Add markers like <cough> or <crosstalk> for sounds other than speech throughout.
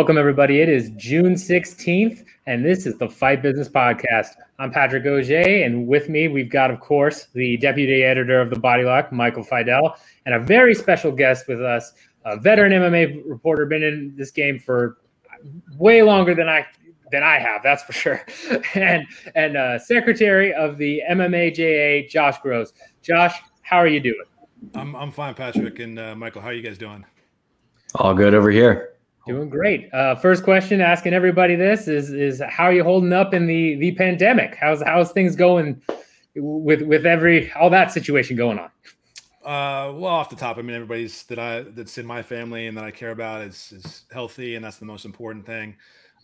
Welcome, everybody. It is June 16th, and this is the Fight Business Podcast. I'm Patrick Auger, and with me, we've got, of course, the deputy editor of the Body Lock, Michael Fidel, and a very special guest with us, a veteran MMA reporter, been in this game for way longer than I than I have, that's for sure. <laughs> and and uh, secretary of the MMAJA, Josh Gross. Josh, how are you doing? I'm I'm fine, Patrick and uh, Michael. How are you guys doing? All good over here. Doing great. Uh, first question, asking everybody this is is how are you holding up in the the pandemic? How's how's things going with with every all that situation going on? Uh, well, off the top, I mean, everybody's that I that's in my family and that I care about is is healthy, and that's the most important thing.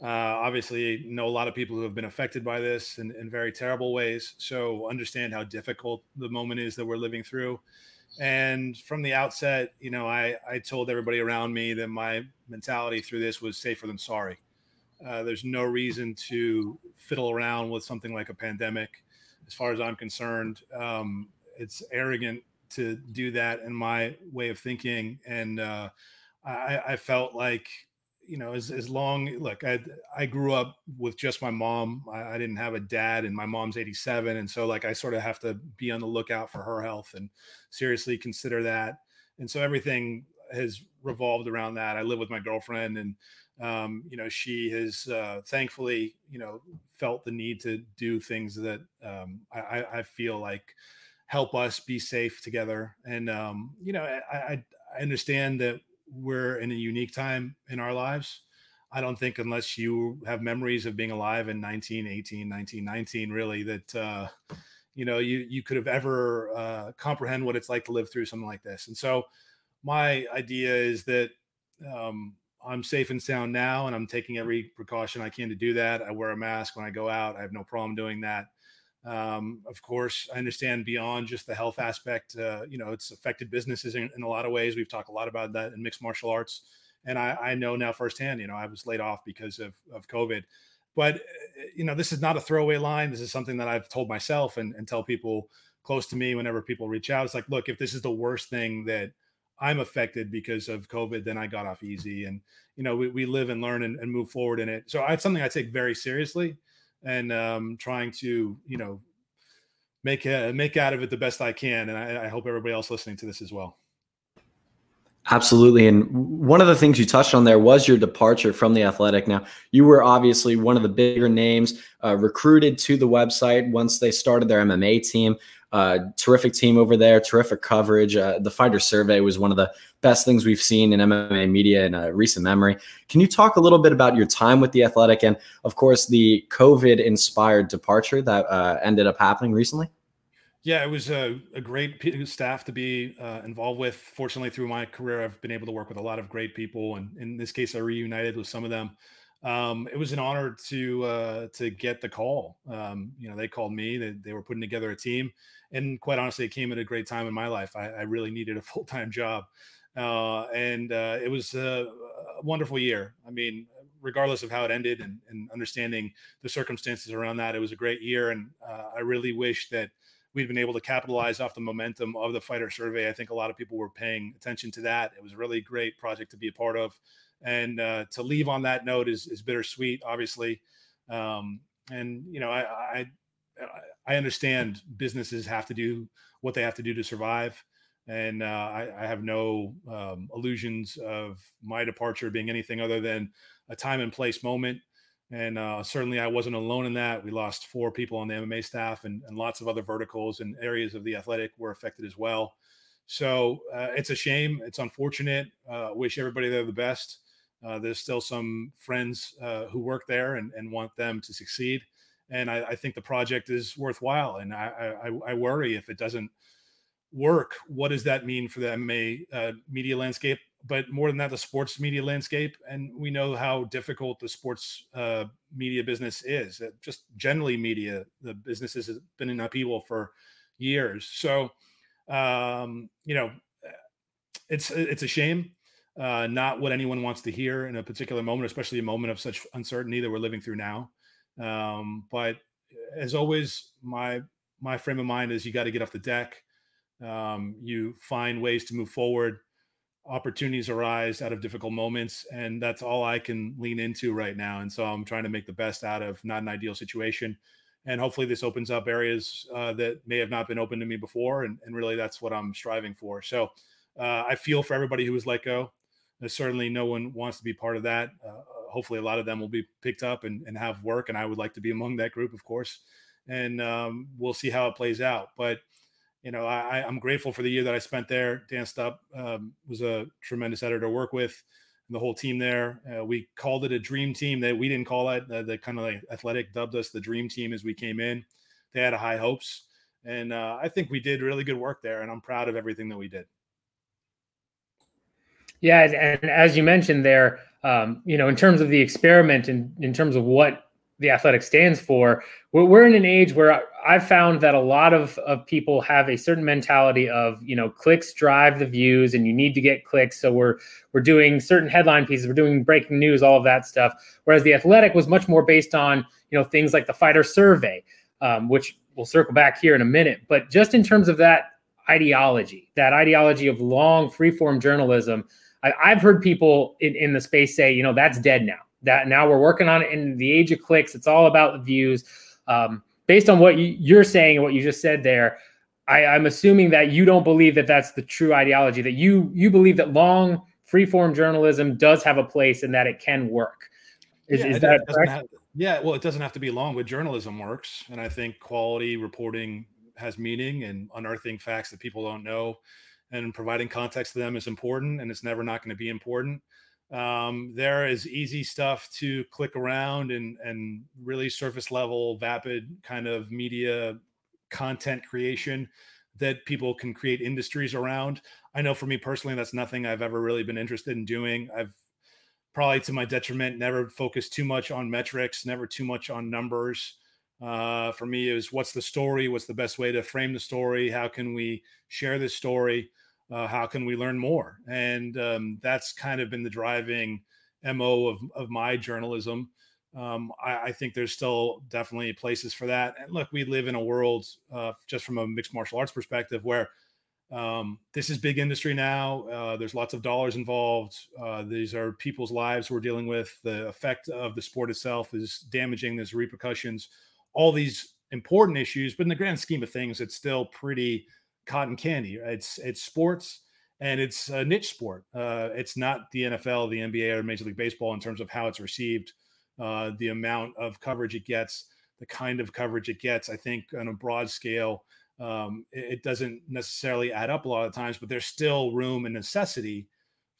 Uh, obviously, know a lot of people who have been affected by this in, in very terrible ways. So understand how difficult the moment is that we're living through. And from the outset, you know, I, I told everybody around me that my mentality through this was safer than sorry. Uh, there's no reason to fiddle around with something like a pandemic. As far as I'm concerned, um, it's arrogant to do that in my way of thinking. And uh, I, I felt like you know, as, as long look, I I grew up with just my mom. I, I, didn't have a dad, and my mom's 87, and so like I sort of have to be on the lookout for her health and seriously consider that. And so everything has revolved around that. I live with my girlfriend, and um, you know, she has uh, thankfully, you know, felt the need to do things that um, I, I feel like help us be safe together. And um, you know, I, I understand that we're in a unique time in our lives. I don't think unless you have memories of being alive in 1918, 1919, really, that uh, you know you you could have ever uh, comprehend what it's like to live through something like this. And so, my idea is that um, I'm safe and sound now, and I'm taking every precaution I can to do that. I wear a mask when I go out. I have no problem doing that. Um, of course, I understand beyond just the health aspect, uh, you know, it's affected businesses in, in, a lot of ways. We've talked a lot about that in mixed martial arts. And I, I know now firsthand, you know, I was laid off because of, of COVID. But, uh, you know, this is not a throwaway line. This is something that I've told myself and, and tell people close to me whenever people reach out. It's like, look, if this is the worst thing that I'm affected because of COVID, then I got off easy. And, you know, we, we live and learn and, and move forward in it. So it's something I take very seriously and um, trying to you know make uh, make out of it the best I can. And I, I hope everybody else listening to this as well. Absolutely. And one of the things you touched on there was your departure from the athletic. Now, you were obviously one of the bigger names uh, recruited to the website once they started their MMA team. Uh, terrific team over there, terrific coverage. Uh, the fighter survey was one of the best things we've seen in MMA media in a recent memory. Can you talk a little bit about your time with the Athletic and, of course, the COVID inspired departure that uh, ended up happening recently? Yeah, it was a, a great staff to be uh, involved with. Fortunately, through my career, I've been able to work with a lot of great people, and in this case, I reunited with some of them. Um, it was an honor to uh, to get the call. Um, you know, they called me. They, they were putting together a team, and quite honestly, it came at a great time in my life. I, I really needed a <laughs> full time job, uh, and uh, it was a, a, wonderful year. I mean, regardless of how it ended and, and, understanding the circumstances around that, it was a great year. And uh, I really wish that we'd been able to capitalize off the momentum of the fighter survey. I think a lot of people were paying attention to that. It was a really great project to be a part of. And uh, to leave on that note is, is bittersweet, obviously. Um, and, you know, I, I, I understand businesses have to do what they have to do to survive and uh, I, I, have no um, illusions of my departure being anything other than a time and place moment. And uh, certainly, I wasn't alone in that. We lost four people on the MMA staff, and, and lots of other verticals and areas of the athletic were affected as well. So uh, it's a shame. It's unfortunate. Uh, wish everybody there the best. Uh, there's still some friends uh, who work there and, and want them to succeed. And I, I think the project is worthwhile. And I, I, I worry if it doesn't work, what does that mean for the MMA uh, media landscape? But more than that, the sports media landscape. And we know how difficult the sports uh, media business is. Just generally, media, the businesses has been in upheaval for years. So, um, you know, it's it's a shame. Uh, not what anyone wants to hear in a particular moment, especially a moment of such uncertainty that we're living through now. Um, but as always, my my frame of mind is you got to get off the deck. Um, you find ways to move forward. opportunities arise out of difficult moments and that's all i can lean into right now. And so i'm trying to make the best out of not an ideal situation. And hopefully this opens up areas uh, that may have not been open to me before and, and really that's what i'm striving for. So uh, i feel for everybody who was let go uh, certainly no one wants to be part of that uh, hopefully a lot of them will be picked up and, and have work and i would like to be among that group of course and um, we'll see how it plays out but you know, I, I'm grateful for the year that I spent there. Dan Stupp um, was a tremendous editor to work with, and the whole team there. Uh, we called it a dream team. That we didn't call it. Uh, the kind of like athletic dubbed us the dream team as we came in. They had high hopes, and uh, I think we did really good work there. And I'm proud of everything that we did. Yeah, and as you mentioned there, um, you know, in terms of the experiment and in, terms of what the athletic stands for we're, in an age where i've found that a lot of, of people have a certain mentality of you know clicks drive the views and you need to get clicks. So we're we're doing certain headline pieces we're doing breaking news all of that stuff. Whereas the athletic was much more based on you know things like the fighter survey um, which we'll circle back here in a minute. But just in terms of that ideology that ideology of long free form journalism I, i've heard people in, in the space say you know that's dead now that now we're working on it in the age of clicks. It's all about the views. Um, based on what you, are saying and what you just said there, I, I'm assuming that you don't believe that that's the true ideology. That you you believe that long free form journalism does have a place and that it can work. Is, yeah, is that have, yeah? Well, it doesn't have to be long, but journalism works, and I think quality reporting has meaning and unearthing facts that people don't know and providing context to them is important and it's never not going to be important um, there is easy stuff to click around and and really surface level, vapid kind of media content creation that people can create industries around. I know for me personally, that's nothing I've ever really been interested in doing. I've probably to my detriment never focused too much on metrics, never too much on numbers. Uh, for me, is what's the story? What's the best way to frame the story? How can we share this story? uh, how can we learn more? And um, that's kind of been the driving mo of, of my journalism. Um, I, I, think there's still definitely places for that. And look, we live in a world, uh, just from a mixed martial arts perspective, where um, this is big industry now. Uh, there's lots of dollars involved. Uh, these are people's lives we're dealing with. The effect of the sport itself is damaging. There's repercussions. All these important issues, but in the grand scheme of things, it's still pretty cotton candy. It's it's sports and it's a niche sport. Uh, it's not the NFL, the NBA, or Major League Baseball in terms of how it's received, uh, the amount of coverage it gets, the kind of coverage it gets. I think on a broad scale, um, it, it, doesn't necessarily add up a lot of times, but there's still room and necessity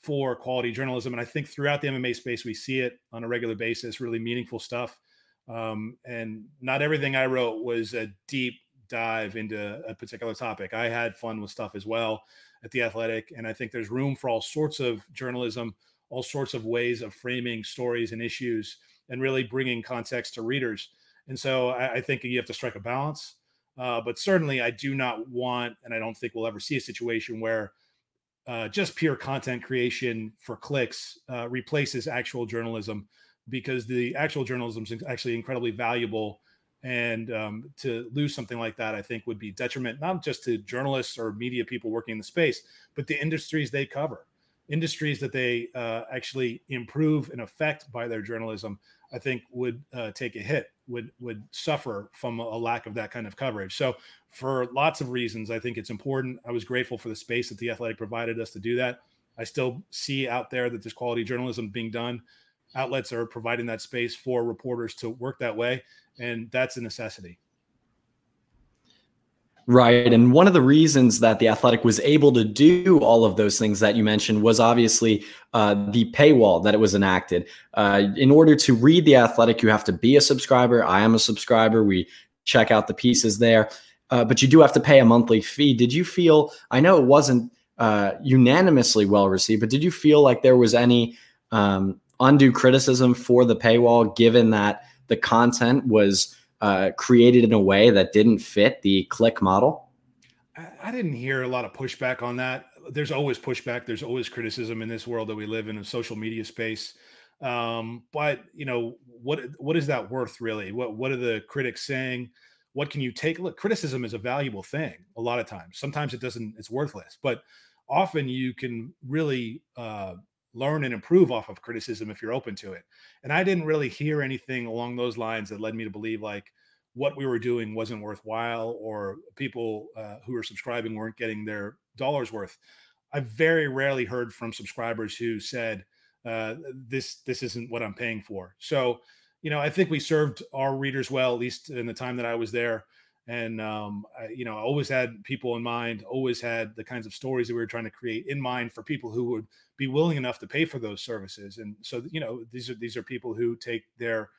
for quality journalism. And I think throughout the MMA space, we see it on a regular basis, really meaningful stuff. Um, and not everything I wrote was a deep dive into a particular topic. I had fun with stuff as well at the Athletic, and I think there's room for all sorts of journalism, all sorts of ways of framing stories and issues, and really bringing context to readers. And so I, I think you have to strike a balance. Uh, but certainly, I do not want, and I don't think we'll ever see a situation where uh, just pure content creation for clicks uh, replaces actual journalism because the actual journalism is actually incredibly valuable and um, to lose something like that, I think would be detriment not just to journalists or media people working in the space, but the industries they cover, industries that they uh, actually improve and affect by their journalism. I think would uh, take a hit, would would suffer from a lack of that kind of coverage. So, for lots of reasons, I think it's important. I was grateful for the space that the Athletic provided us to do that. I still see out there that there's quality journalism being done outlets are providing that space for reporters to work that way and that's a necessity Right. And one of the reasons that the Athletic was able to do all of those things that you mentioned was obviously uh, the paywall that it was enacted. Uh, in order to read the Athletic, you have to be a subscriber. I am a subscriber. We check out the pieces there, uh, but you do have to pay a monthly fee. Did you feel, I know it wasn't uh, unanimously well received, but did you feel like there was any um, undue criticism for the paywall, given that the content was uh, created in a way that didn't fit the click model? I didn't hear a lot of pushback on that. There's always pushback. There's always criticism in this world that we live in, a social media space. Um, but you know, what what is that worth really? What what are the critics saying? What can you take? Look, criticism is a valuable thing. A lot of times, sometimes it doesn't. It's worthless. But often you can really uh, learn and improve off of criticism if you're open to it. And I didn't really hear anything along those lines that led me to believe like what we were doing wasn't worthwhile or people uh, who were subscribing weren't getting their dollars worth. I very rarely heard from subscribers who said uh, this this isn't what I'm paying for. So, you know, I think we served our readers well, at least in the time that I was there. And um, I, you know, I always had people in mind, always had the kinds of stories that we were trying to create in mind for people who would be willing enough to pay for those services. And so, you know, these are these are people who take their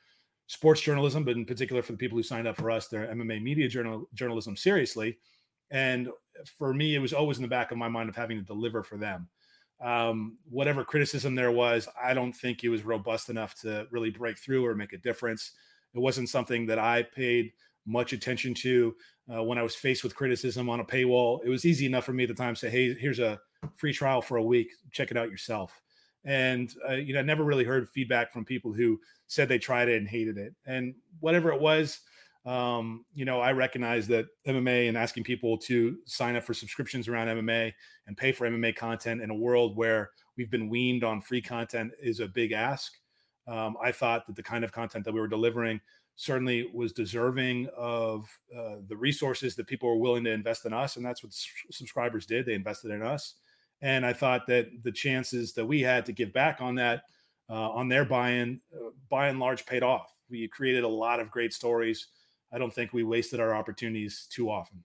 sports journalism, but in particular for the people who signed up for us, their MMA media journal, journalism seriously. And for me, it was always in the back of my mind of having to deliver for them. Um, whatever criticism there was, I don't think it was robust enough to really break through or make a difference. It wasn't something that I paid much attention to uh, when I was faced with criticism on a paywall. It was easy enough for me at the time to say, "Hey, here's a free trial for a week. Check it out yourself." And uh, you know, I never really heard feedback from people who said they tried it and hated it. And whatever it was, um, you know, I recognize that MMA and asking people to sign up for subscriptions around MMA and pay for MMA content in a world where we've been weaned on free content is a big ask. Um, I thought that the kind of content that we were delivering certainly was deserving of uh, the resources that people were willing to invest in us. And that's what subscribers did. They invested in us. And I thought that the chances that we had to give back on that, uh, on their buy in, uh, by and large, paid off. We created a lot of great stories. I don't think we wasted our opportunities too often.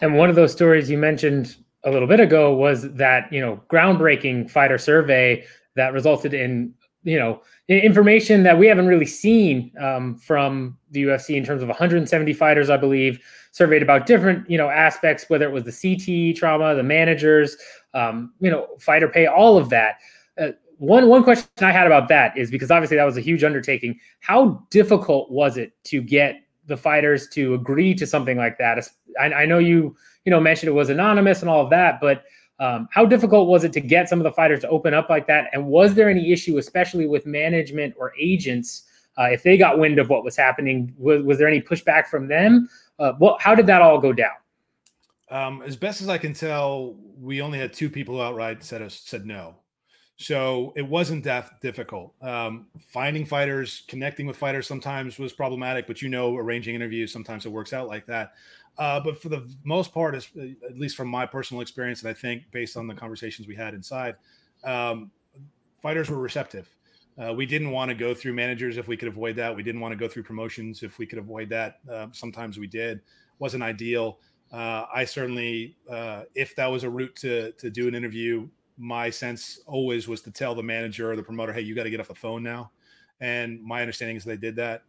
And one of those stories you mentioned a little bit ago was that, you know, groundbreaking fighter survey that resulted in you know information that we haven't really seen um, from the UFC in terms of 170 fighters, I believe, surveyed about different you know aspects, whether it was the CT trauma, the managers, um, you know, fighter pay, all of that. Uh, one one question I had about that is because obviously that was a huge undertaking. How difficult was it to get the fighters to agree to something like that? I, I know you you know mentioned it was anonymous and all of that, but um, how difficult was it to get some of the fighters to open up like that? And was there any issue, especially with management or agents, uh, if they got wind of what was happening? Was, was there any pushback from them? Uh, well, how did that all go down? Um, as best as I can tell, we only had two people outright said us said no. So it wasn't that difficult. Um, finding fighters, connecting with fighters sometimes was problematic, but you know, arranging interviews sometimes it works out like that. Uh, but for the most part, uh, at least from my personal experience, and I think based on the conversations we had inside, um, fighters were receptive. Uh, we didn't want to go through managers if we could avoid that. We didn't want to go through promotions if we could avoid that. Uh, sometimes we did. wasn't ideal. Uh, I certainly, uh, if that was a route to to do an interview, my sense always was to tell the manager or the promoter, "Hey, you got to get off the phone now." And my understanding is they did that.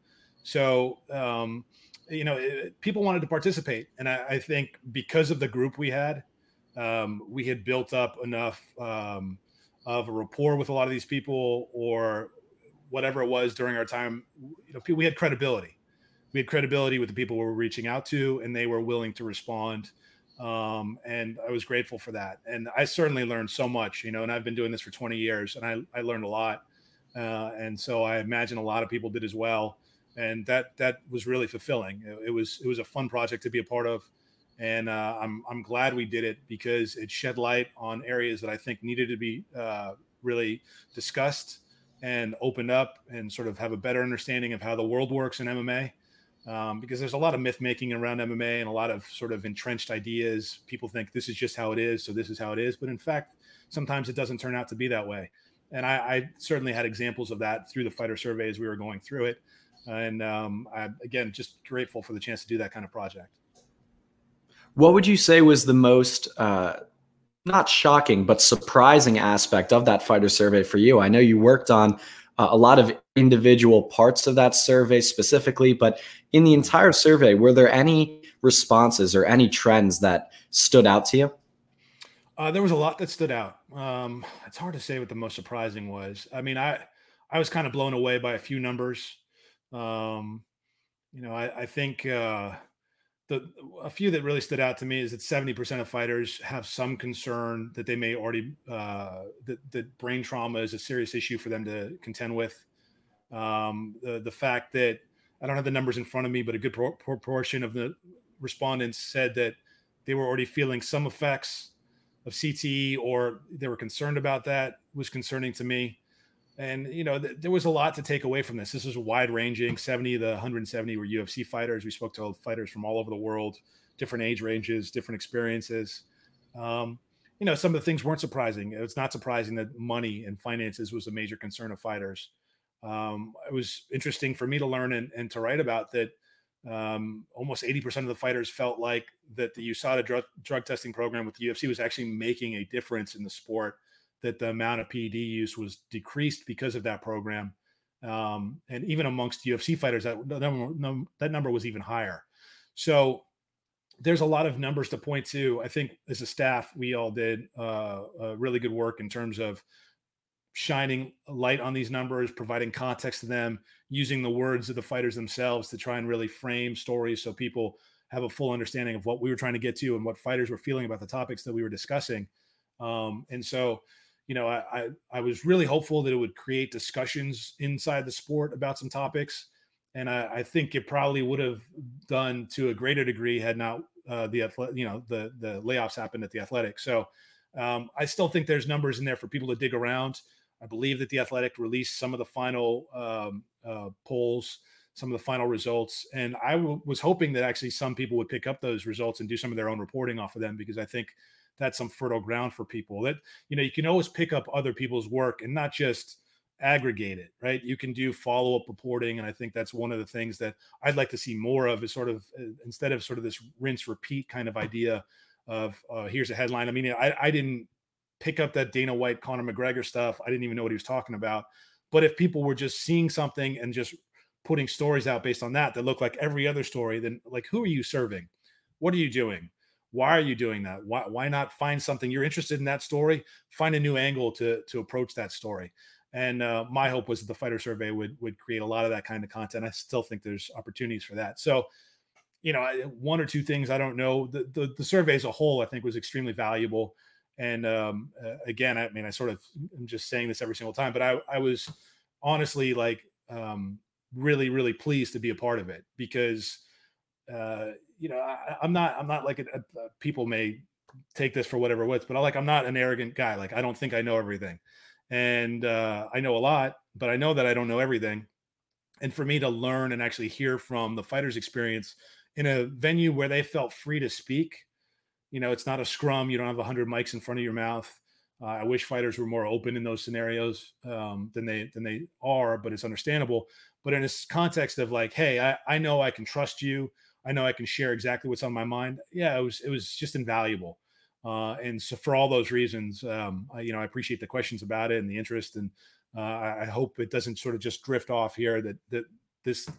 So um, you know, it, people wanted to participate, and I, I, think because of the group we had, um, we had built up enough um, of a rapport with a lot of these people, or whatever it was during our time. You know, we had credibility. We had credibility with the people we were reaching out to, and they were willing to respond. Um, and I was grateful for that. And I certainly learned so much, you know. And I've been doing this for 20 years, and I, I learned a lot. Uh, and so I imagine a lot of people did as well and that that was really fulfilling. It, it was it was a fun project to be a part of, and uh, I'm I'm glad we did it because it shed light on areas that I think needed to be uh, really discussed and opened up and sort of have a better understanding of how the world works in MMA. Um, because there's a lot of myth making around MMA and a lot of sort of entrenched ideas. People think this is just how it is, so this is how it is. But in fact, sometimes it doesn't turn out to be that way. And I, I certainly had examples of that through the fighter survey as we were going through it and um, I, again, just grateful for the chance to do that kind of project. What would you say was the most uh, not shocking but surprising aspect of that fighter survey for you? I know you worked on uh, a lot of individual parts of that survey specifically, but in the entire survey, were there any responses or any trends that stood out to you? Uh, there was a lot that stood out. Um, it's hard to say what the most surprising was. I mean, I I was kind of blown away by a few numbers. Um, you know, I, I think uh, the a few that really stood out to me is that 70% of fighters have some concern that they may already uh, that, that brain trauma is a serious issue for them to contend with. Um, the the fact that I don't have the numbers in front of me, but a good pro- proportion of the respondents said that they were already feeling some effects of CTE or they were concerned about that was concerning to me. And you know, th- there was a lot to take away from this. This was wide ranging. 70 of the 170 were UFC fighters. We spoke to fighters from all over the world, different age ranges, different experiences. Um, you know, some of the things weren't surprising. It's not surprising that money and finances was a major concern of fighters. Um, it was interesting for me to learn and, and to write about that. Um, almost 80% of the fighters felt like that the USADA drug, drug testing program with the UFC was actually making a difference in the sport, that the amount of PED use was decreased because of that program. Um, and even amongst UFC fighters, that, that, number, that number was even higher. So there's a lot of numbers to point to. I think as a staff, we all did uh, really good work in terms of shining light on these numbers, providing context to them, using the words of the fighters themselves to try and really frame stories so people have a full understanding of what we were trying to get to and what fighters were feeling about the topics that we were discussing. Um, and so, you know, I, I, I was really hopeful that it would create discussions inside the sport about some topics and I, I, think it probably would have done to a greater degree had not uh, the you know the the layoffs happened at the athletic. So um, I still think there's numbers in there for people to dig around. I believe that the athletic released some of the final um, uh, polls, some of the final results, and I w- was hoping that actually some people would pick up those results and do some of their own reporting off of them because I think that's some fertile ground for people. That you know you can always pick up other people's work and not just aggregate it, right? You can do follow up reporting. And I think that's one of the things that I'd like to see more of is sort of uh, instead of sort of this rinse repeat kind of idea of uh, here's a headline. I mean, I, I didn't pick up that Dana White, Conor McGregor stuff. I didn't even know what he was talking about. But if people were just seeing something and just putting stories out based on that that look like every other story, then like who are you serving? What are you doing? Why are you doing that? Why, why not find something you're interested in that story? Find a new angle to to approach that story. And uh, my hope was that the fighter survey would would create a lot of that kind of content. I still think there's opportunities for that. So, you know, one or two things I don't know. The the, the survey as a whole, I think, was extremely valuable. And um, uh, again, I mean, I sort of I'm just saying this every single time, but I I was honestly like um, really really pleased to be a part of it because uh, you know I, am not I'm not like a, a, people may take this for whatever it's, but I like I'm not an arrogant guy. Like I don't think I know everything and uh, I know a lot, but I know that I don't know everything. And for me to learn and actually hear from the fighters' experience in a venue where they felt free to speak, you know, it's not a scrum. You don't have hundred mics in front of your mouth. Uh, I wish fighters were more open in those scenarios um, than they than they are, but it's understandable. But in this context of like, hey, I, I know I can trust you. I know I can share exactly what's on my mind. Yeah, it was it was just invaluable. Uh, and so for all those reasons, um, I, you know, I appreciate the questions about it and the interest, and uh, I hope it doesn't sort of just drift off here. That that this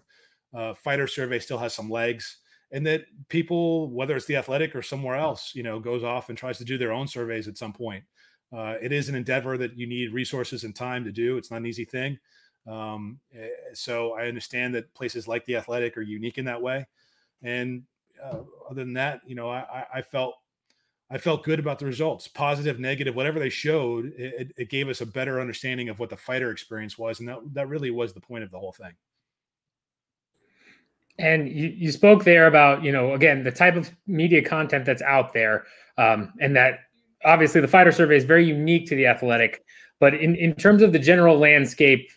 uh, fighter survey still has some legs, and that people, whether it's the athletic or somewhere else, you know, goes off and tries to do their own surveys at some point. Uh, it is an endeavor that you need resources and time to do. It's not an easy thing. Um, eh, so I understand that places like the athletic are unique in that way. And uh, other than that, you know, I, I felt I felt good about the results, positive, negative, whatever they showed. It, it, gave us a better understanding of what the fighter experience was, and that that really was the point of the whole thing. And you, you spoke there about you know again the type of media content that's out there, um, and that obviously the fighter survey is very unique to the athletic, but in in terms of the general landscape,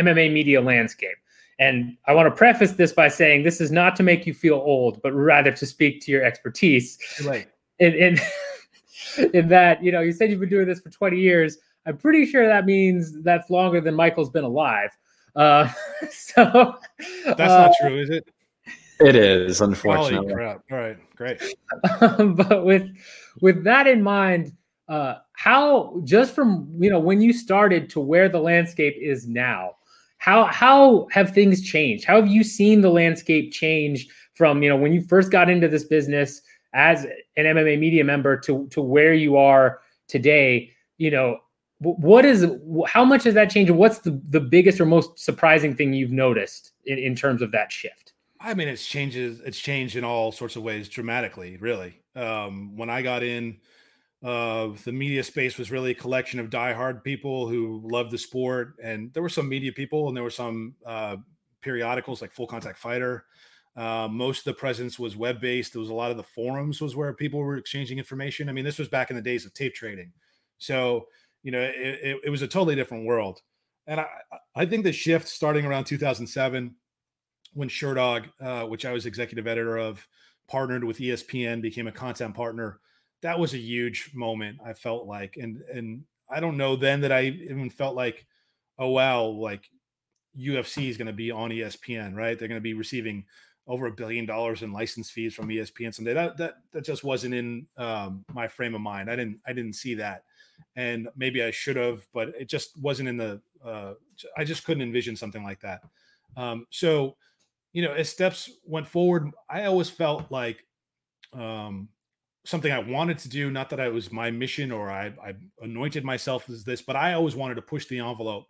MMA media landscape. And I want to preface this by saying this is not to make you feel old, but rather to speak to your expertise. Right in in, <laughs> in that you know you said you've been doing this for 20 years. I'm pretty sure that means that's longer than michael's been alive. Uh, <laughs> so that's uh, not true is it? <laughs> It is unfortunately. All right great. But with with that in mind uh, how just from you know when you started to where the landscape is now how how have things changed how have you seen the landscape change from you know when you first got into this business as an MMA media member to to where you are today, you know, what is how much has that changed? What's the, the biggest or most surprising thing you've noticed in, in terms of that shift? I mean, it's changes. It's changed in all sorts of ways dramatically. Really, um, when I got in, uh, the media space was really a collection of diehard people who loved the sport, and there were some media people, and there were some uh, periodicals like Full Contact Fighter Uh, most of the presence was web based. There was a lot of the forums was where people were exchanging information. I mean, this was back in the days of tape trading, so you know it, it, it was a totally different world. And I I think the shift starting around 2007 when Sherdog, uh, which I was executive editor of, partnered with ESPN, became a content partner. That was a huge moment. I felt like, and and I don't know then that I even felt like, oh wow, like UFC is going to be on ESPN, right? They're going to be receiving over a billion dollars in license fees from ESPN someday. That that that just wasn't in um, my frame of mind. I didn't I didn't see that, and maybe I should have, but it just wasn't in the. Uh, I just couldn't envision something like that. Um, so, you know, as steps went forward, I always felt like um, something I wanted to do. Not that I was my mission or I, I anointed myself as this, but I always wanted to push the envelope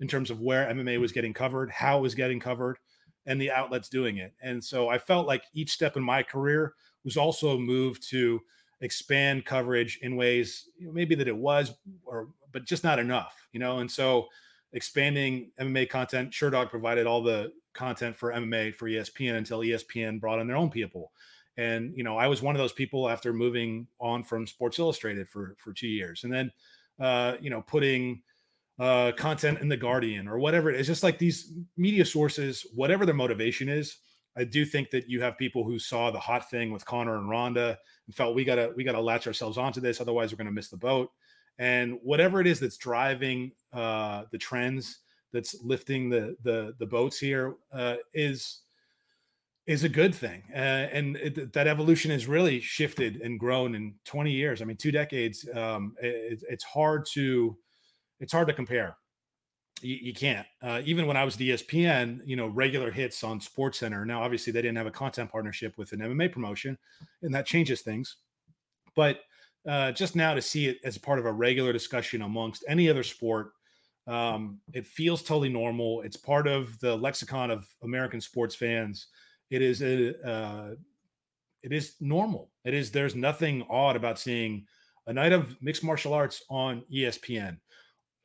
in terms of where MMA was getting covered, how it was getting covered, and the outlets doing it. And so I felt like each step in my career was also a move to expand coverage in ways maybe that it was, or but just not enough, you know. And so expanding MMA content, Sherdog provided all the content for MMA for ESPN until ESPN brought in their own people. And you know, I was one of those people after moving on from Sports Illustrated for for two years, and then uh, you know, putting uh, content in the Guardian or whatever. It's just like these media sources, whatever their motivation is. I do think that you have people who saw the hot thing with Conor and Ronda and felt we gotta we gotta latch ourselves onto this, otherwise we're gonna miss the boat. And whatever it is that's driving uh, the trends, that's lifting the the the boats here, uh, is is a good thing. Uh, and it, that evolution has really shifted and grown in 20 years. I mean, two decades. Um, it, it's hard to it's hard to compare. You, you can't. Uh, even when I was at ESPN, you know, regular hits on Sports Center. Now, obviously, they didn't have a content partnership with an MMA promotion, and that changes things. But uh, just now to see it as part of a regular discussion amongst any other sport, um, it feels totally normal. It's part of the lexicon of American sports fans. It is a, uh, it is normal. It is. There's nothing odd about seeing a night of mixed martial arts on ESPN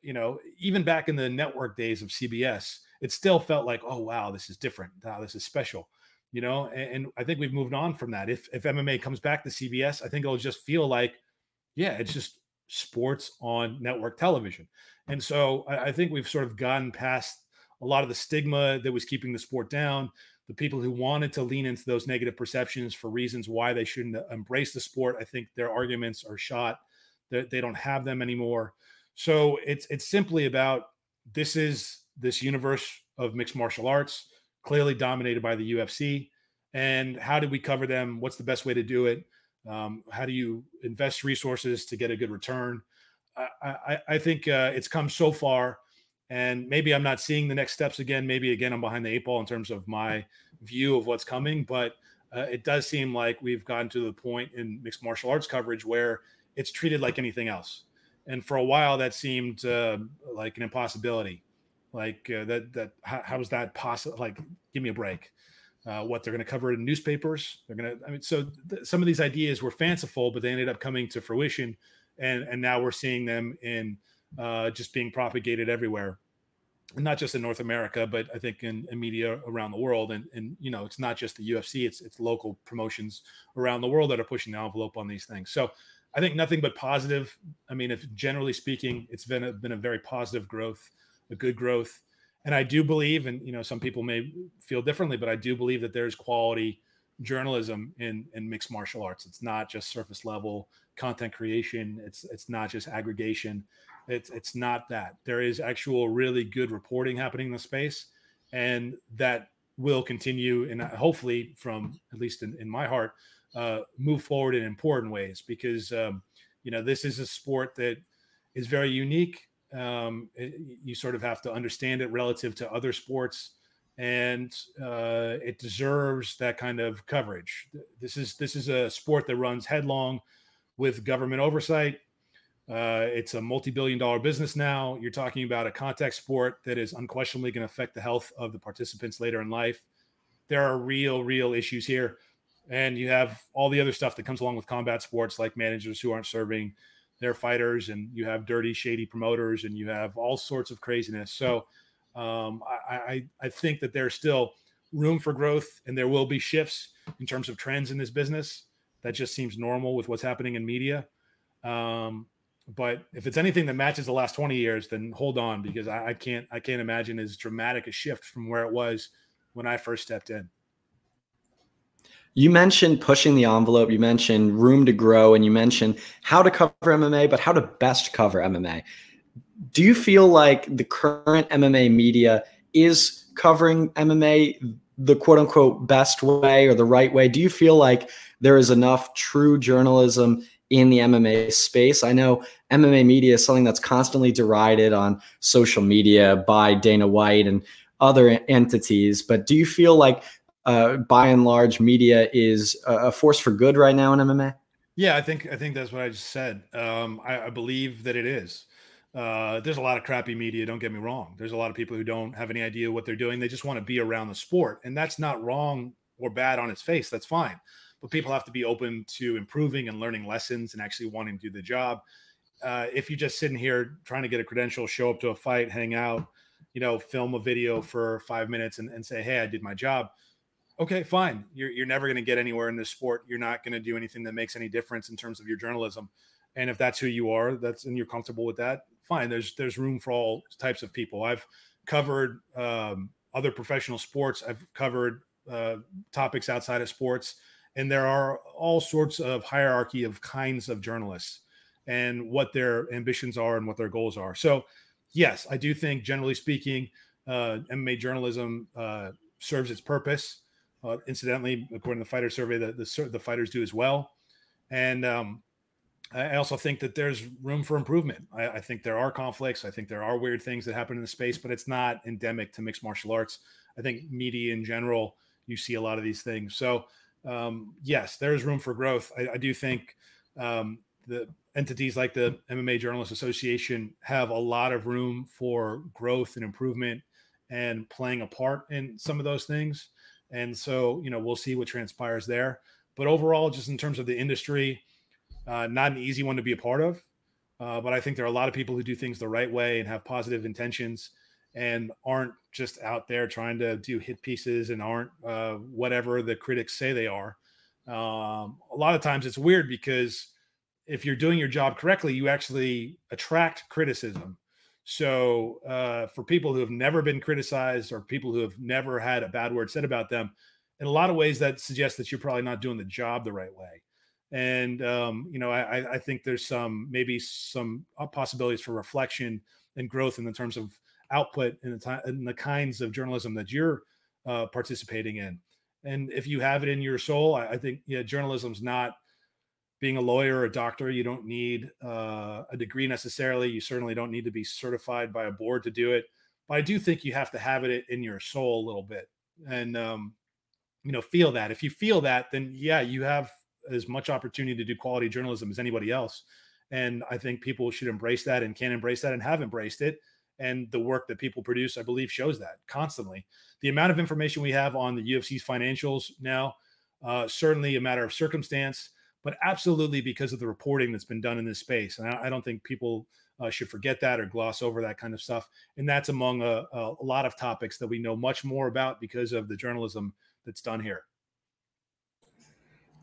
you know, even back in the network days of CBS, it still felt like, oh wow, this is different. Wow, this is special. You know, and, and, I think we've moved on from that. If if MMA comes back to CBS, I think it'll just feel like, yeah, it's just sports on network television. And so I, I think we've sort of gotten past a lot of the stigma that was keeping the sport down. The people who wanted to lean into those negative perceptions for reasons why they shouldn't embrace the sport, I think their arguments are shot. They, they don't have them anymore. So it's it's simply about this is this universe of mixed martial arts, clearly dominated by the UFC. And how do we cover them? What's the best way to do it? Um, how do you invest resources to get a good return? I, I, I think uh, it's come so far, and maybe I'm not seeing the next steps again. Maybe again I'm behind the eight ball in terms of my view of what's coming, but uh, it does seem like we've gotten to the point in mixed martial arts coverage where it's treated like anything else and for a while that seemed uh, like an impossibility. Like uh, that that how, how is that possible? Like, give me a break. Uh, what they're going to cover in newspapers? They're going to. I mean, so th- some of these ideas were fanciful, but they ended up coming to fruition, and and now we're seeing them in uh, just being propagated everywhere not just in North America, but I think in, in, media around the world. And and you know, it's not just the UFC; it's it's local promotions around the world that are pushing the envelope on these things. So I think nothing but positive. I mean, if generally speaking, it's been a, been a very positive growth, a good growth, and I do believe, and you know, some people may feel differently, but I do believe that there's quality journalism in in mixed martial arts. It's not just surface level content creation. It's it's not just aggregation. It's it's not that. There is actual really good reporting happening in the space, and that will continue. And hopefully, from at least in, in my heart, uh, move forward in important ways because um, you know this is a sport that is very unique. Um, it, you sort of have to understand it relative to other sports, and uh, it deserves that kind of coverage. This is this is a sport that runs headlong with government oversight. Uh, it's a multi-billion-dollar business now. You're talking about a contact sport that is unquestionably going to affect the health of the participants later in life. There are real, real issues here and you have all the other stuff that comes along with combat sports like managers who aren't serving their fighters and you have dirty shady promoters and you have all sorts of craziness so um, I, I, I think that there's still room for growth and there will be shifts in terms of trends in this business. That just seems normal with what's happening in media. Um, but if it's anything that matches the last 20 years, then hold on because I, I can't I can't imagine as dramatic a shift from where it was when I first stepped in. You mentioned pushing the envelope, you mentioned room to grow, and you mentioned how to cover MMA, but how to best cover MMA. Do you feel like the current MMA media is covering MMA the quote unquote best way or the right way? Do you feel like there is enough true journalism in the MMA space? I know MMA media is something that's constantly derided on social media by Dana White and other entities, but do you feel like uh, by and large media is a force for good right now in MMA? Yeah, I think I think that's what I just said. Um, I, I, believe that it is. Uh, there's a lot of crappy media. Don't get me wrong. There's a lot of people who don't have any idea what they're doing. They just want to be around the sport, and that's not wrong or bad on its face. That's fine. But people have to be open to improving and learning lessons and actually wanting to do the job. Uh, if you're just sitting here trying to get a credential, show up to a fight, hang out, you know, film a video for five minutes and, and say, "Hey, I did my job." okay, fine. You're, you're never going to get anywhere in this sport. You're not going to do anything that makes any difference in terms of your journalism. And if that's who you are, that's and you're comfortable with that, fine. There's there's room for all types of people. I've covered um, other professional sports. I've covered uh, topics outside of sports, and there are all sorts of hierarchy of kinds of journalists and what their ambitions are and what their goals are. So, yes, I do think, generally speaking, uh, MMA journalism uh, serves its purpose. Uh, incidentally, according to the fighter survey, the, the, the fighters do as well. And um, I also think that there's room for improvement. I, I, think there are conflicts. I think there are weird things that happen in the space, but it's not endemic to mixed martial arts. I think media in general, you see a lot of these things. So, um, yes, there is room for growth. I, I do think um, the entities like the MMA Journalists Association have a lot of room for growth and improvement and playing a part in some of those things. And so, you know, we'll see what transpires there. But overall, just in terms of the industry, uh, not an easy one to be a part of. Uh, but I think there are a lot of people who do things the right way and have positive intentions and aren't just out there trying to do hit pieces and aren't uh, whatever the critics say they are. Um, a lot of times it's weird because if you're doing your job correctly, you actually attract criticism. So, uh, for people who have never been criticized or people who have never had a bad word said about them, in a lot of ways, that suggests that you're probably not doing the job the right way. And um, you know, I, I, think there's some maybe some uh, possibilities for reflection and growth in the terms of output in the time in the kinds of journalism that you're uh, participating in. And if you have it in your soul, I, I think yeah, journalism's not being a lawyer or a doctor, you don't need uh, a degree necessarily. You certainly don't need to be certified by a board to do it. But I do think you have to have it in your soul a little bit and, um, you know, feel that. If you feel that, then yeah, you have as much opportunity to do quality journalism as anybody else. And I think people should embrace that and can embrace that and have embraced it. And the work that people produce, I believe, shows that constantly. The amount of information we have on the UFC's financials now, uh, certainly a matter of circumstance but absolutely because of the reporting that's been done in this space. And I, I don't think people uh, should forget that or gloss over that kind of stuff. And that's among a, a, lot of topics that we know much more about because of the journalism that's done here.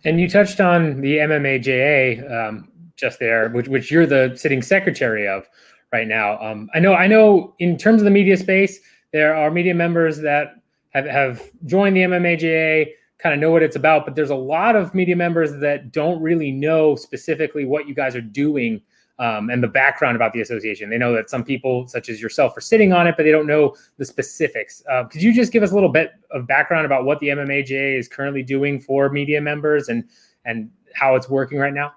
And you touched on the MMAJA um, just there, which, which you're the sitting secretary of right now. Um, I know, I know. In terms of the media space, there are media members that have, have joined the MMAJA kind of know what it's about, but there's a lot of media members that don't really know specifically what you guys are doing um, and the background about the association. They know that some people, such as yourself, are sitting on it, but they don't know the specifics. Uh, could you just give us a little bit of background about what the MMAJ is currently doing for media members and and how it's working right now?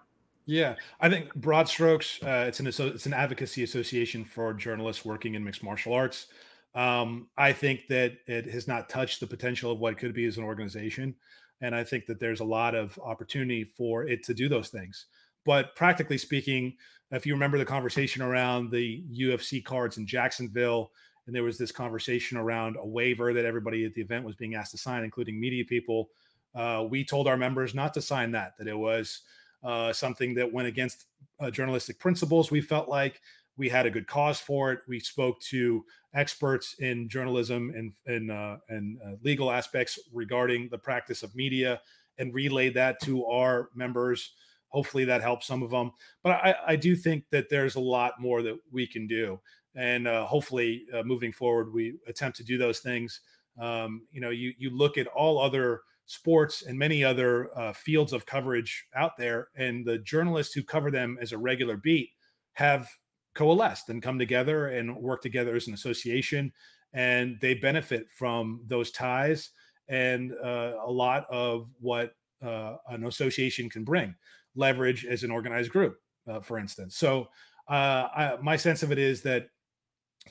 Yeah, I think broad strokes, uh, it's an it's an advocacy association for journalists working in mixed martial arts. Um, I think that it has not touched the potential of what it could be as an organization. And I think that there's a lot of opportunity for it to do those things. But practically speaking, if you remember the conversation around the UFC cards in Jacksonville, and there was this conversation around a waiver that everybody at the event was being asked to sign, including media people, uh, we told our members not to sign that, that it was uh, something that went against uh, journalistic principles. We felt like we had a good cause for it. We spoke to experts in journalism and and uh, and uh, legal aspects regarding the practice of media, and relayed that to our members. Hopefully, that helps some of them. But I, I do think that there's a lot more that we can do, and uh, hopefully, uh, moving forward, we attempt to do those things. Um, you know, you you look at all other sports and many other uh, fields of coverage out there, and the journalists who cover them as a regular beat have coalesced and come together and work together as an association, and they benefit from those ties and uh, a lot of what uh, an association can bring, leverage as an organized group, uh, for instance. So, uh, I, my sense of it is that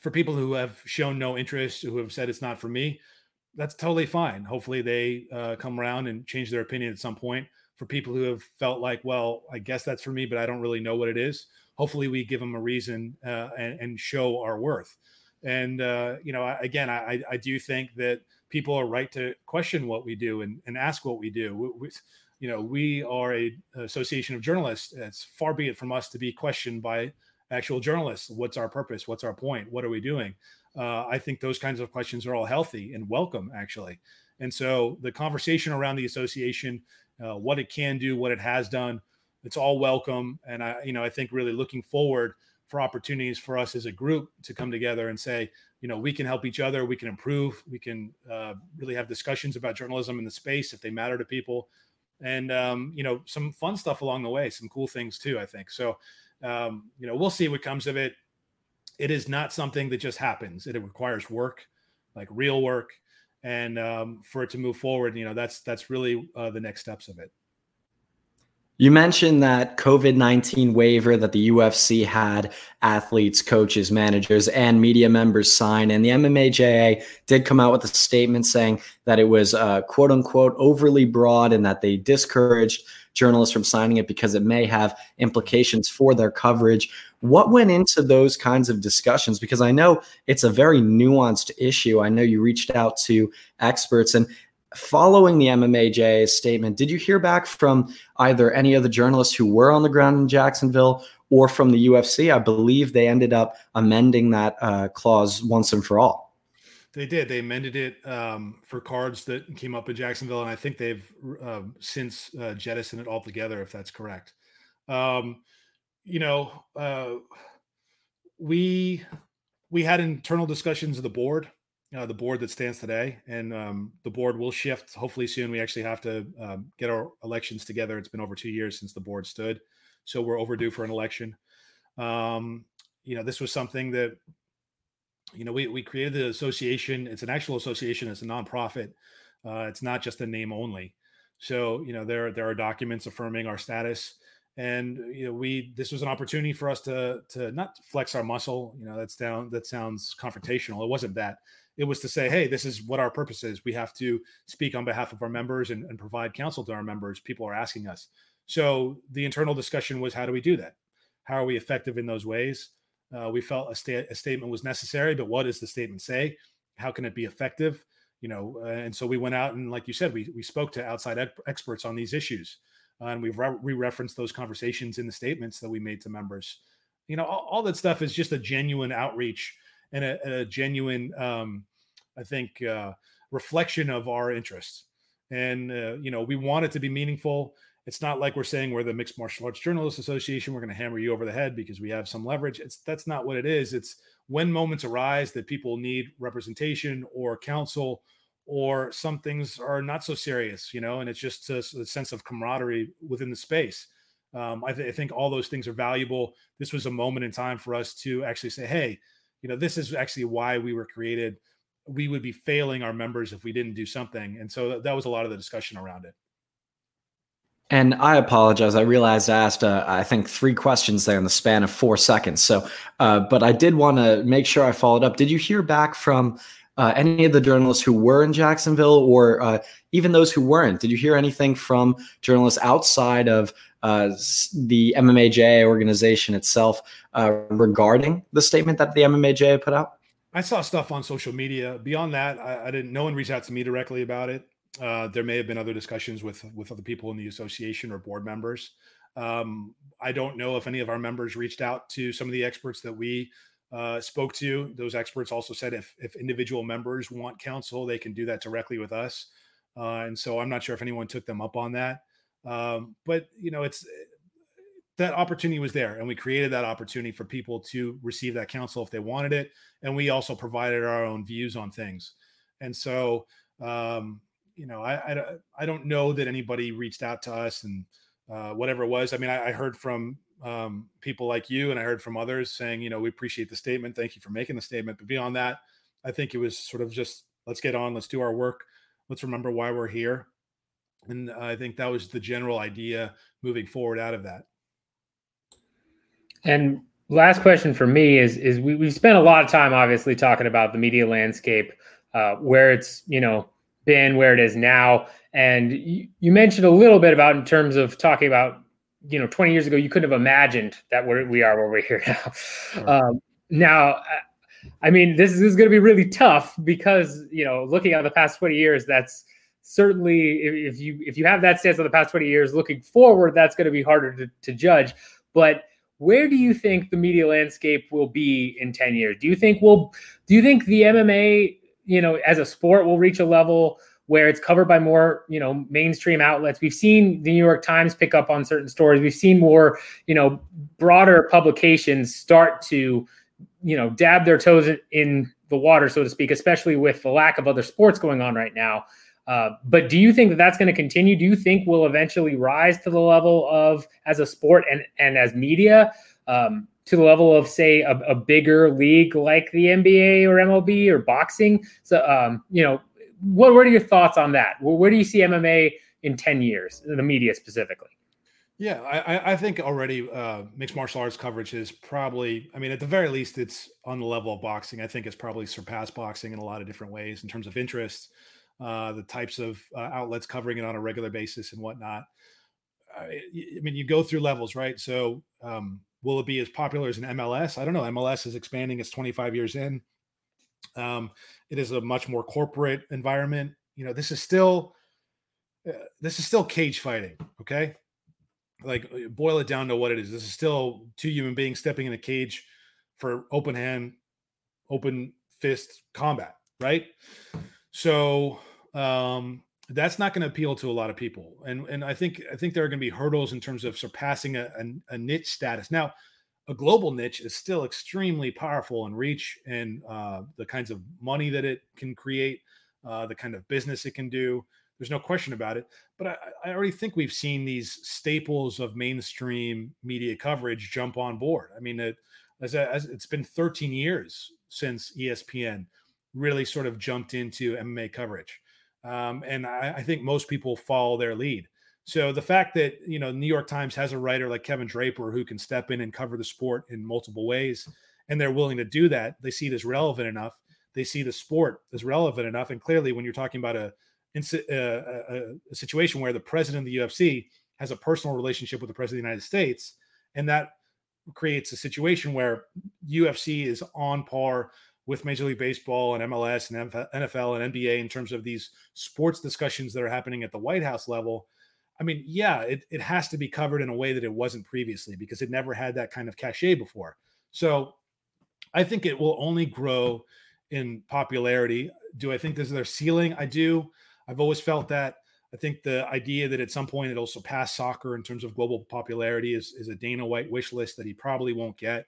for people who have shown no interest, who have said it's not for me, that's totally fine. Hopefully, they uh, come around and change their opinion at some point. For people who have felt like, well, I guess that's for me, but I don't really know what it is. Hopefully, we give them a reason uh, and, and, show our worth. And uh, you know, again, I, I do think that people are right to question what we do and, and ask what we do. We, we, you know, we are a association of journalists. It's far be it from us to be questioned by actual journalists. What's our purpose? What's our point? What are we doing? Uh, I think those kinds of questions are all healthy and welcome, actually. And so the conversation around the association, uh, what it can do, what it has done, it's all welcome. And I, you know, I think really looking forward for opportunities for us as a group to come together and say, you know, we can help each other, we can improve, we can uh, really have discussions about journalism in the space if they matter to people, and um, you know, some fun stuff along the way, some cool things too. I think so. Um, you know, we'll see what comes of it it is not something that just happens. It, requires work, like real work, and um, for it to move forward, you know, that's that's really uh, the next steps of it. You mentioned that COVID 19 waiver that the UFC had athletes, coaches, managers, and media members sign. And the MMAJA did come out with a statement saying that it was uh, quote unquote overly broad and that they discouraged journalists from signing it because it may have implications for their coverage. What went into those kinds of discussions? Because I know it's a very nuanced issue. I know you reached out to experts and following the MMAJ statement, did you hear back from either any of the journalists who were on the ground in Jacksonville or from the UFC? I believe they ended up amending that uh, clause once and for all. They did. They amended it um, for cards that came up in Jacksonville, and I think they've uh, since uh, jettisoned it altogether, if that's correct. Um, you know, uh, we we had internal discussions of the board, uh, the board that stands today, and um, the board will shift. Hopefully, soon. We actually have to um, get our elections together. It's been over two years since the board stood, so we're overdue for an election. Um, you know, this was something that you know, we, we created the association. It's an actual association. It's a nonprofit. Uh, it's not just a name only. So, you know, there, there are documents affirming our status and, you know, we, this was an opportunity for us to, to not flex our muscle, you know, that's down, that sounds confrontational. It wasn't that it was to say, Hey, this is what our purpose is. We have to speak on behalf of our members and, and provide counsel to our members. People are asking us. So the internal discussion was, how do we do that? How are we effective in those ways? Uh, we felt a, sta- a, statement was necessary, but what does the statement say? How can it be effective? You know, uh, and so we went out and, like you said, we we spoke to outside experts on these issues, uh, and we've re- referenced those conversations in the statements that we made to members. You know, all, all that stuff is just a genuine outreach and a, a genuine, um, I think, uh, reflection of our interests. And uh, you know, we want it to be meaningful. It's not like we're saying we're the Mixed Martial Arts Journalists Association. We're going to hammer you over the head because we have some leverage. It's that's not what it is. It's when moments arise that people need representation or counsel, or some things are not so serious, you know, and it's just a, a sense of camaraderie within the space. Um, I, th- I think all those things are valuable. This was a moment in time for us to actually say, hey, you know, this is actually why we were created. We would be failing our members if we didn't do something. And so that, was a lot of the discussion around it. And I apologize. I realized I asked, uh, I think, three questions there in the span of four seconds. So, uh, but I did want to make sure I followed up. Did you hear back from uh, any of the journalists who were in Jacksonville, or uh, even those who weren't? Did you hear anything from journalists outside of uh, the MMAJ organization itself uh, regarding the statement that the MMAJ put out? I saw stuff on social media. Beyond that, I, I didn't. No one reached out to me directly about it. Uh, there may have been other discussions with with other people in the association or board members. Um, I don't know if any of our members reached out to some of the experts that we uh, spoke to. Those experts also said if if individual members want counsel, they can do that directly with us. Uh, and so I'm not sure if anyone took them up on that. Um, but you know, it's that opportunity was there, and we created that opportunity for people to receive that counsel if they wanted it, and we also provided our own views on things. And so, um, you know, I, I, I don't know that anybody reached out to us and uh, whatever it was. I mean, I, I heard from um, people like you, and I heard from others saying, you know, we appreciate the statement. Thank you for making the statement. But beyond that, I think it was sort of just let's get on, let's do our work, let's remember why we're here, and I think that was the general idea moving forward out of that. And last question for me is is we, we've spent a lot of time obviously talking about the media landscape, uh, where it's you know been, where it is now, and you, you mentioned a little bit about in terms of talking about you know 20 years ago you couldn't have imagined that we're, we are where we're here now. Right. Um, now. I mean, this is, this is going to be really tough because you know, looking at the past 20 years, that's certainly if you if you have that stance of the past 20 years looking forward that's going to be harder to, to judge but where do you think the media landscape will be in 10 years? Do you think we'll do you think the mma you know as a sport will reach a level where it's covered by more you know mainstream outlets? We've seen the new york times pick up on certain stories. We've seen more you know broader publications start to you know dab their toes in the water so to speak especially with the lack of other sports going on right now uh, but do you think that that's going to continue? Do you think we'll eventually rise to the level of as a sport and and as media um, to the level of say a, a, bigger league like the NBA or MLB or boxing? So um, you know, what what are your thoughts on that? Where, where do you see MMA in ten years, the media specifically? Yeah, I, I think already uh, mixed martial arts coverage is probably, I mean, at the very least, it's on the level of boxing. I think it's probably surpassed boxing in a lot of different ways in terms of interest uh, the types of uh, outlets covering it on a regular basis and whatnot. I, I mean, you go through levels, right? So, um, will it be as popular as an MLS? I don't know. MLS is expanding; it's 25 years in. Um, it is a much more corporate environment. You know, this is still uh, this is still cage fighting. Okay, like uh, boil it down to what it is. This is still two human beings stepping in a cage for open hand, open fist combat, right? So um, that's not going to appeal to a lot of people. And and I think I think there are going to be hurdles in terms of surpassing a, a, a, niche status. Now, a global niche is still extremely powerful in reach and uh, the kinds of money that it can create, uh, the kind of business it can do. There's no question about it. But I, I already think we've seen these staples of mainstream media coverage jump on board. I mean, it, as, as it's been 13 years since ESPN really sort of jumped into MMA coverage. Um, and I, I, think most people follow their lead. So the fact that you know New York Times has a writer like Kevin Draper who can step in and cover the sport in multiple ways, and they're willing to do that, they see it as relevant enough. They see the sport as relevant enough, and clearly, when you're talking about a, a, a, a situation where the president of the UFC has a personal relationship with the president of the United States, and that creates a situation where UFC is on par with Major League Baseball and MLS and NFL and NBA in terms of these sports discussions that are happening at the White House level. I mean, yeah, it, it has to be covered in a way that it wasn't previously because it never had that kind of cachet before. So I think it will only grow in popularity. Do I think this is their ceiling? I do. I've always felt that. I think the idea that at some point it'll surpass soccer in terms of global popularity is, is a Dana White wish list that he probably won't get.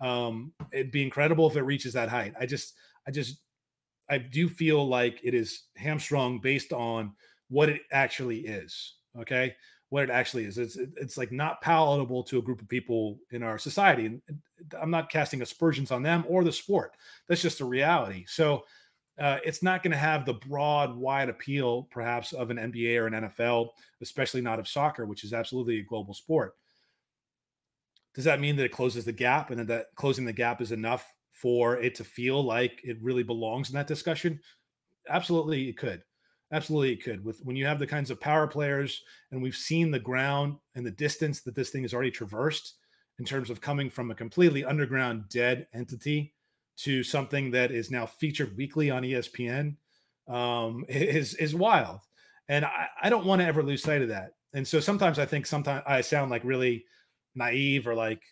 Um, it'd be incredible if it reaches that height. I just, I just, I do feel like it is hamstrung based on what it actually is. Okay, what it actually is. It's it's like not palatable to a group of people in our society. And I'm not casting aspersions on them or the sport. That's just a reality. So. Uh, it's not going to have the broad, wide appeal, perhaps, of an NBA or an NFL, especially not of soccer, which is absolutely a global sport. Does that mean that it closes the gap and that, closing the gap is enough for it to feel like it really belongs in that discussion? Absolutely, it could. Absolutely, it could. With when you have the kinds of power players, and we've seen the ground and the distance that this thing has already traversed in terms of coming from a completely underground dead entity to something that is now featured weekly on ESPN um, <laughs> is is wild. And I, I don't want to ever lose sight of that. and so sometimes I think sometimes I sound like really naive or like,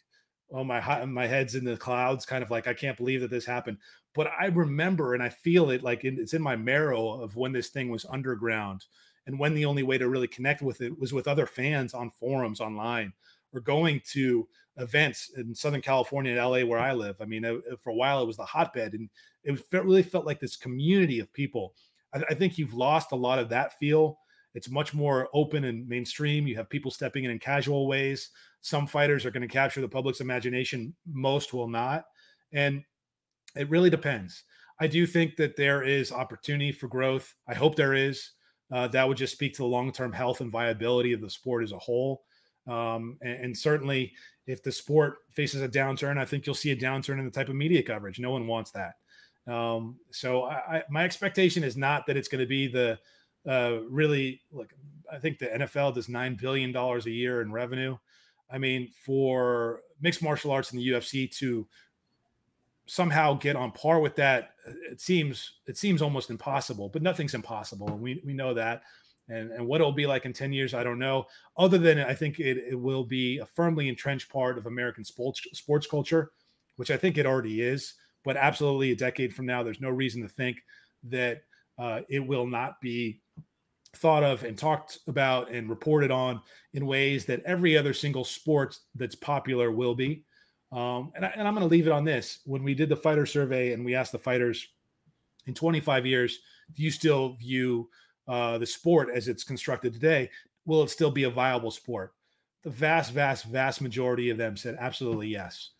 oh my my head's in the clouds, kind of like I can't believe that this happened. But I remember and I feel it like it's in my marrow of when this thing was underground and when the only way to really connect with it was with other fans on forums online or going to events in Southern California and LA where I live. I mean, uh, for a while it was the hotbed and it really felt like this community of people. I, I think you've lost a lot of that feel. It's much more open and mainstream. You have people stepping in in casual ways. Some fighters are going to capture the public's imagination, most will not. And it really depends. I do think that there is opportunity for growth. I hope there is. Uh, that would just speak to the long term health and viability of the sport as a whole. Um, and, and, certainly, if the sport faces a downturn, I think you'll see a downturn in the type of media coverage. No one wants that. Um, so, I, I, my expectation is not that it's going to be the uh, really like I think the NFL does nine billion dollars a year in revenue. I mean, for mixed martial arts and the UFC to somehow get on par with that it seems it seems almost impossible but nothing's impossible and we, we know that and, and what it'll be like in 10 years i don't know other than i think it, it will be a firmly entrenched part of american sports sports culture which i think it already is but absolutely a decade from now there's no reason to think that uh, it will not be thought of and talked about and reported on in ways that every other single sport that's popular will be um, and, I, I'm going to leave it on this. When we did the fighter survey and we asked the fighters in 25 years, do you still view uh, the sport as it's constructed today? Will it still be a viable sport? The vast, vast, vast majority of them said absolutely yes.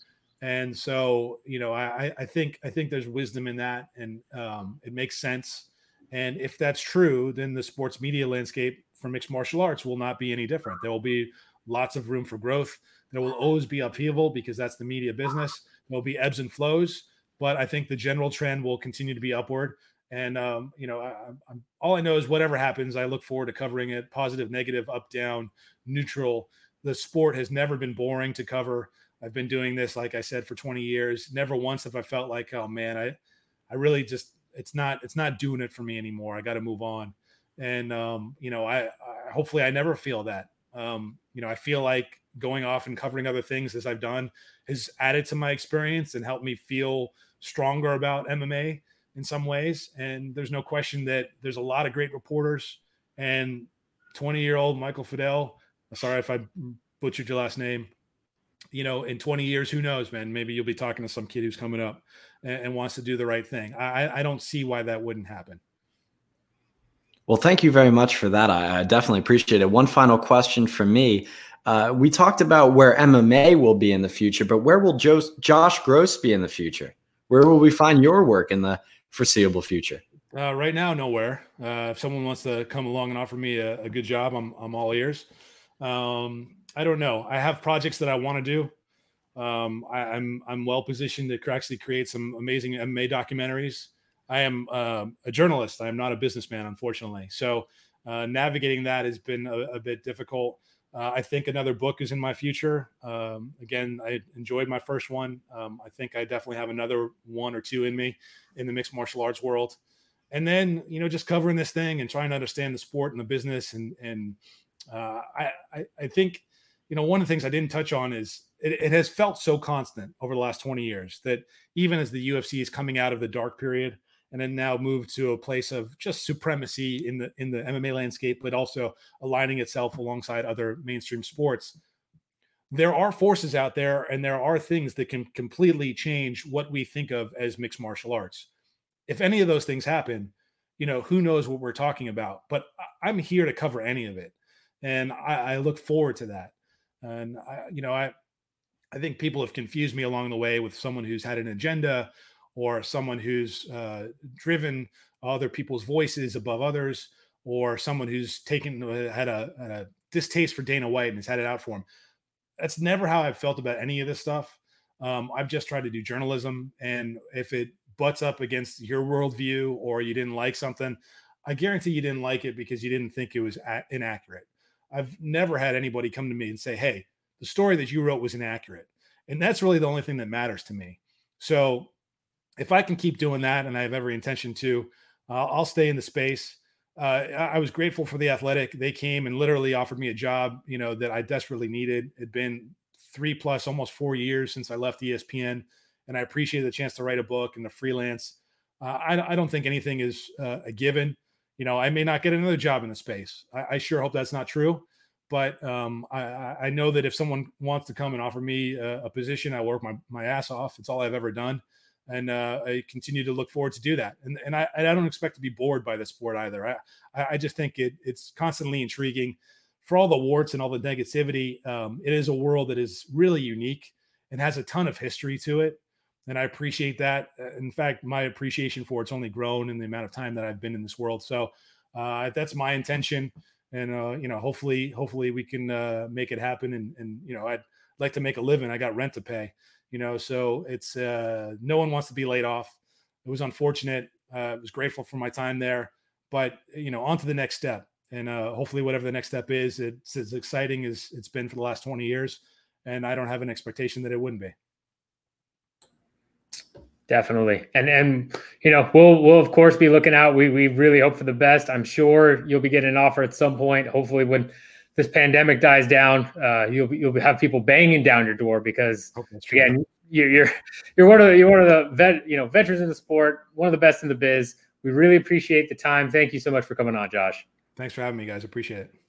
And so, you know, I, I think I think there's wisdom in that, and um, it makes sense. And if that's true, then the sports media landscape for mixed martial arts will not be any different. There will be lots of room for growth. There will always be upheaval because that's the media business. There'll be ebbs and flows, but I think the general trend will continue to be upward. And um, you know, I, I'm, all I know is whatever happens, I look forward to covering it. Positive, negative, up, down, neutral. The sport has never been boring to cover. I've been doing this, like I said, for 20 years. Never once have I felt like, oh man, I, I really just it's not it's not doing it for me anymore. I got to move on. And um, you know, I, I hopefully I never feel that. Um, you know, I feel like going off and covering other things as I've done has added to my experience and helped me feel stronger about MMA in some ways. And there's no question that there's a lot of great reporters and 20 year old Michael Fidel. Sorry if I butchered your last name. You know, in 20 years, who knows, man? Maybe you'll be talking to some kid who's coming up and, and wants to do the right thing. I, I don't see why that wouldn't happen. Well, thank you very much for that. I, I definitely appreciate it. One final question for me. Uh, we talked about where MMA will be in the future, but where will Joe, Josh Gross be in the future? Where will we find your work in the foreseeable future? Uh, right now, nowhere. Uh, if someone wants to come along and offer me a, a good job, I'm, I'm all ears. Um, I don't know. I have projects that I want to do. Um, I, am I'm, I'm well positioned to actually create some amazing MMA documentaries. I am uh, a journalist. I am not a businessman, unfortunately. So uh, navigating that has been a, a bit difficult. Uh, I think another book is in my future. Um, again, I enjoyed my first one. Um, I think I definitely have another one or two in me in the mixed martial arts world. And then, you know, just covering this thing and trying to understand the sport and the business. And, and uh, I, I, I, think, you know, one of the things I didn't touch on is it, it has felt so constant over the last 20 years that even as the UFC is coming out of the dark period, and then now moved to a place of just supremacy in the in the MMA landscape, but also aligning itself alongside other mainstream sports. There are forces out there, and there are things that can completely change what we think of as mixed martial arts. If any of those things happen, you know, who knows what we're talking about? But I'm here to cover any of it, and I, I look forward to that. And I, you know, I I think people have confused me along the way with someone who's had an agenda or someone who's uh, driven other people's voices above others, or someone who's taken uh, had a, had a distaste for Dana White and has had it out for him. That's never how I've felt about any of this stuff. Um, I've just tried to do journalism, and if it butts up against your worldview or you didn't like something, I guarantee you didn't like it because you didn't think it was a- inaccurate. I've never had anybody come to me and say, "Hey, the story that you wrote was inaccurate," and that's really the only thing that matters to me. So if I can keep doing that, and I have every intention to, uh, I'll stay in the space. uh, I was grateful for the Athletic. They came and literally offered me a job, you know, that I desperately needed. It'd been three plus, almost four years since I left ESPN, and I appreciated the chance to write a book and the freelance. Uh, I, I, don't think anything is uh, a given. You know, I may not get another job in the space. I, I sure hope that's not true. But um, I, I, know that if someone wants to come and offer me a, a, position, I work my, my ass off. It's all I've ever done. And uh, I continue to look forward to do that. And, and I, I don't expect to be bored by the sport either. I, I just think it, it's constantly intriguing for all the warts and all the negativity. Um, it is a world that is really unique and has a ton of history to it and I appreciate that. In fact, my appreciation for it's only grown in the amount of time that I've been in this world. So uh, that's my intention, and uh, you know, hopefully, hopefully we can uh, make it happen. And and you know, I'd like to make a living. I got rent to pay, you know, so it's uh, no one wants to be laid off. It was unfortunate. Uh, I was grateful for my time there, but you know, on to the next step. And hopefully, whatever the next step is, it's as exciting as it's been for the last 20 years. And I don't have an expectation that it wouldn't be. Definitely. And and you know, we'll we'll of course be looking out. We we really hope for the best. I'm sure you'll be getting an offer at some point. Hopefully when this pandemic dies down, uh, you'll you'll have people banging down your door because again, you're you're you're one of the, you're one of the vet, you know, veterans in the sport, one of the best in the biz. We really appreciate the time. Thank you so much for coming on, Josh. Thanks for having me, guys. Appreciate it.